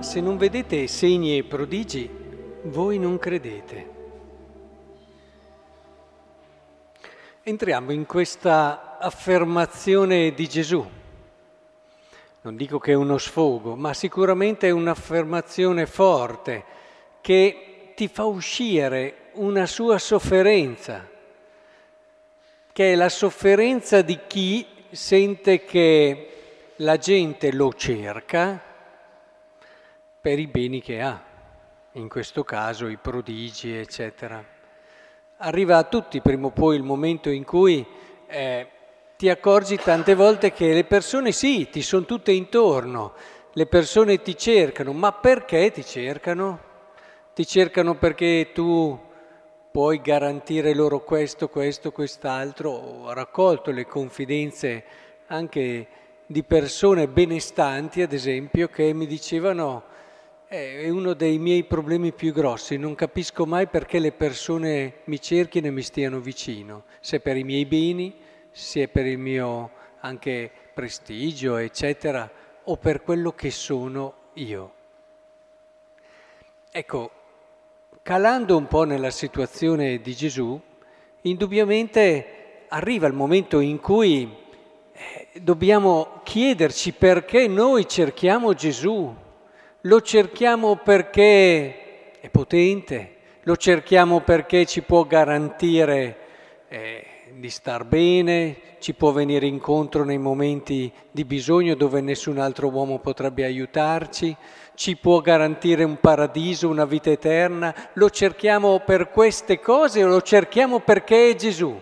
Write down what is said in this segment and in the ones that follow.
se non vedete segni e prodigi, voi non credete. Entriamo in questa affermazione di Gesù. Non dico che è uno sfogo, ma sicuramente è un'affermazione forte che ti fa uscire una sua sofferenza, che è la sofferenza di chi sente che la gente lo cerca per i beni che ha, in questo caso i prodigi, eccetera arriva a tutti prima o poi il momento in cui eh, ti accorgi tante volte che le persone sì, ti sono tutte intorno, le persone ti cercano, ma perché ti cercano? Ti cercano perché tu puoi garantire loro questo, questo, quest'altro. Ho raccolto le confidenze anche di persone benestanti, ad esempio, che mi dicevano è uno dei miei problemi più grossi, non capisco mai perché le persone mi cerchino e mi stiano vicino, se per i miei beni, se per il mio anche prestigio, eccetera, o per quello che sono io. Ecco, calando un po' nella situazione di Gesù, indubbiamente arriva il momento in cui eh, dobbiamo chiederci perché noi cerchiamo Gesù lo cerchiamo perché è potente, lo cerchiamo perché ci può garantire eh, di star bene, ci può venire incontro nei momenti di bisogno dove nessun altro uomo potrebbe aiutarci, ci può garantire un paradiso, una vita eterna. Lo cerchiamo per queste cose o lo cerchiamo perché è Gesù?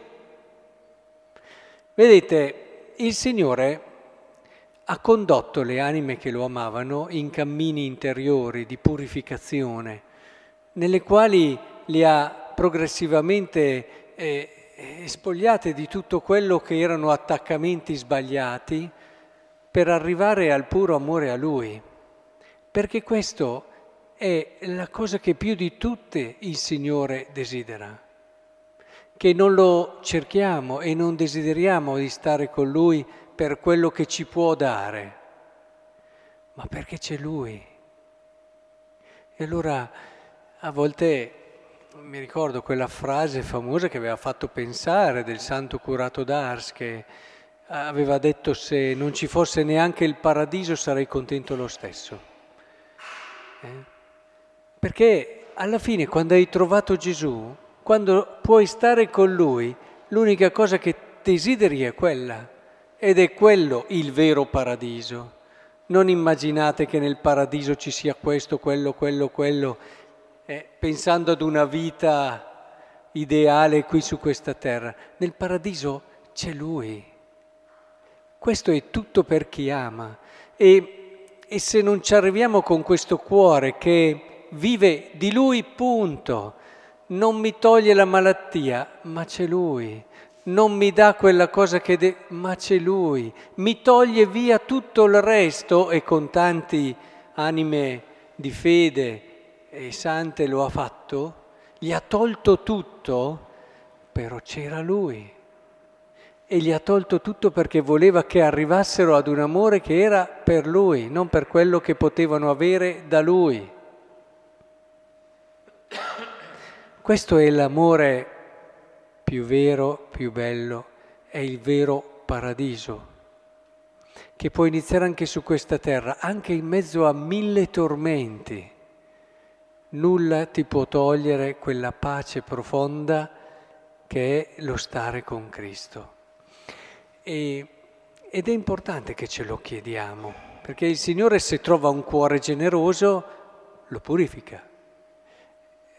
Vedete, il Signore ha condotto le anime che lo amavano in cammini interiori di purificazione, nelle quali le ha progressivamente eh, spogliate di tutto quello che erano attaccamenti sbagliati per arrivare al puro amore a Lui. Perché questo è la cosa che più di tutte il Signore desidera che non lo cerchiamo e non desideriamo di stare con Lui per quello che ci può dare, ma perché c'è Lui. E allora a volte mi ricordo quella frase famosa che aveva fatto pensare del santo curato d'Ars che aveva detto se non ci fosse neanche il paradiso sarei contento lo stesso. Eh? Perché alla fine quando hai trovato Gesù, quando puoi stare con Lui, l'unica cosa che desideri è quella ed è quello il vero paradiso. Non immaginate che nel paradiso ci sia questo, quello, quello, quello, eh, pensando ad una vita ideale qui su questa terra. Nel paradiso c'è Lui. Questo è tutto per chi ama. E, e se non ci arriviamo con questo cuore che vive di Lui, punto, non mi toglie la malattia, ma c'è Lui non mi dà quella cosa che... De- ma c'è lui, mi toglie via tutto il resto e con tanti anime di fede e sante lo ha fatto, gli ha tolto tutto, però c'era lui. E gli ha tolto tutto perché voleva che arrivassero ad un amore che era per lui, non per quello che potevano avere da lui. Questo è l'amore più vero, più bello, è il vero paradiso, che può iniziare anche su questa terra, anche in mezzo a mille tormenti. Nulla ti può togliere quella pace profonda che è lo stare con Cristo. E, ed è importante che ce lo chiediamo, perché il Signore se trova un cuore generoso lo purifica.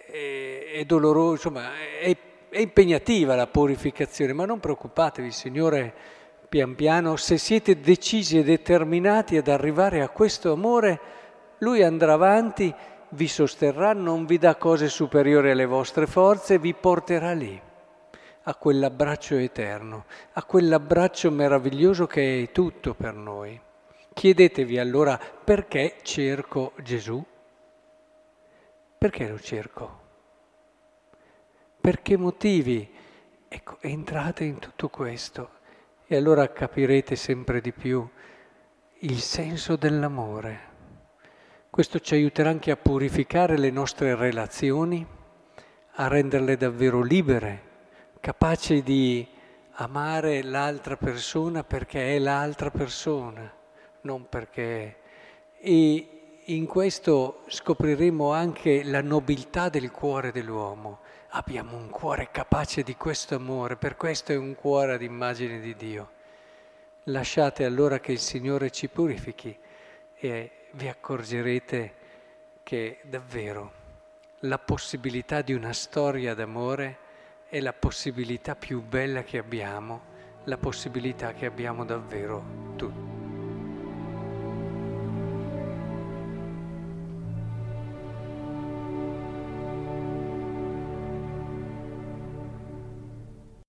È, è doloroso, insomma, è è impegnativa la purificazione, ma non preoccupatevi, Signore, pian piano, se siete decisi e determinati ad arrivare a questo amore, Lui andrà avanti, vi sosterrà, non vi dà cose superiori alle vostre forze, vi porterà lì, a quell'abbraccio eterno, a quell'abbraccio meraviglioso che è tutto per noi. Chiedetevi allora perché cerco Gesù? Perché lo cerco? Per che motivi? Ecco, entrate in tutto questo e allora capirete sempre di più il senso dell'amore. Questo ci aiuterà anche a purificare le nostre relazioni, a renderle davvero libere, capaci di amare l'altra persona perché è l'altra persona, non perché... E in questo scopriremo anche la nobiltà del cuore dell'uomo. Abbiamo un cuore capace di questo amore, per questo è un cuore ad immagine di Dio. Lasciate allora che il Signore ci purifichi e vi accorgerete che davvero la possibilità di una storia d'amore è la possibilità più bella che abbiamo, la possibilità che abbiamo davvero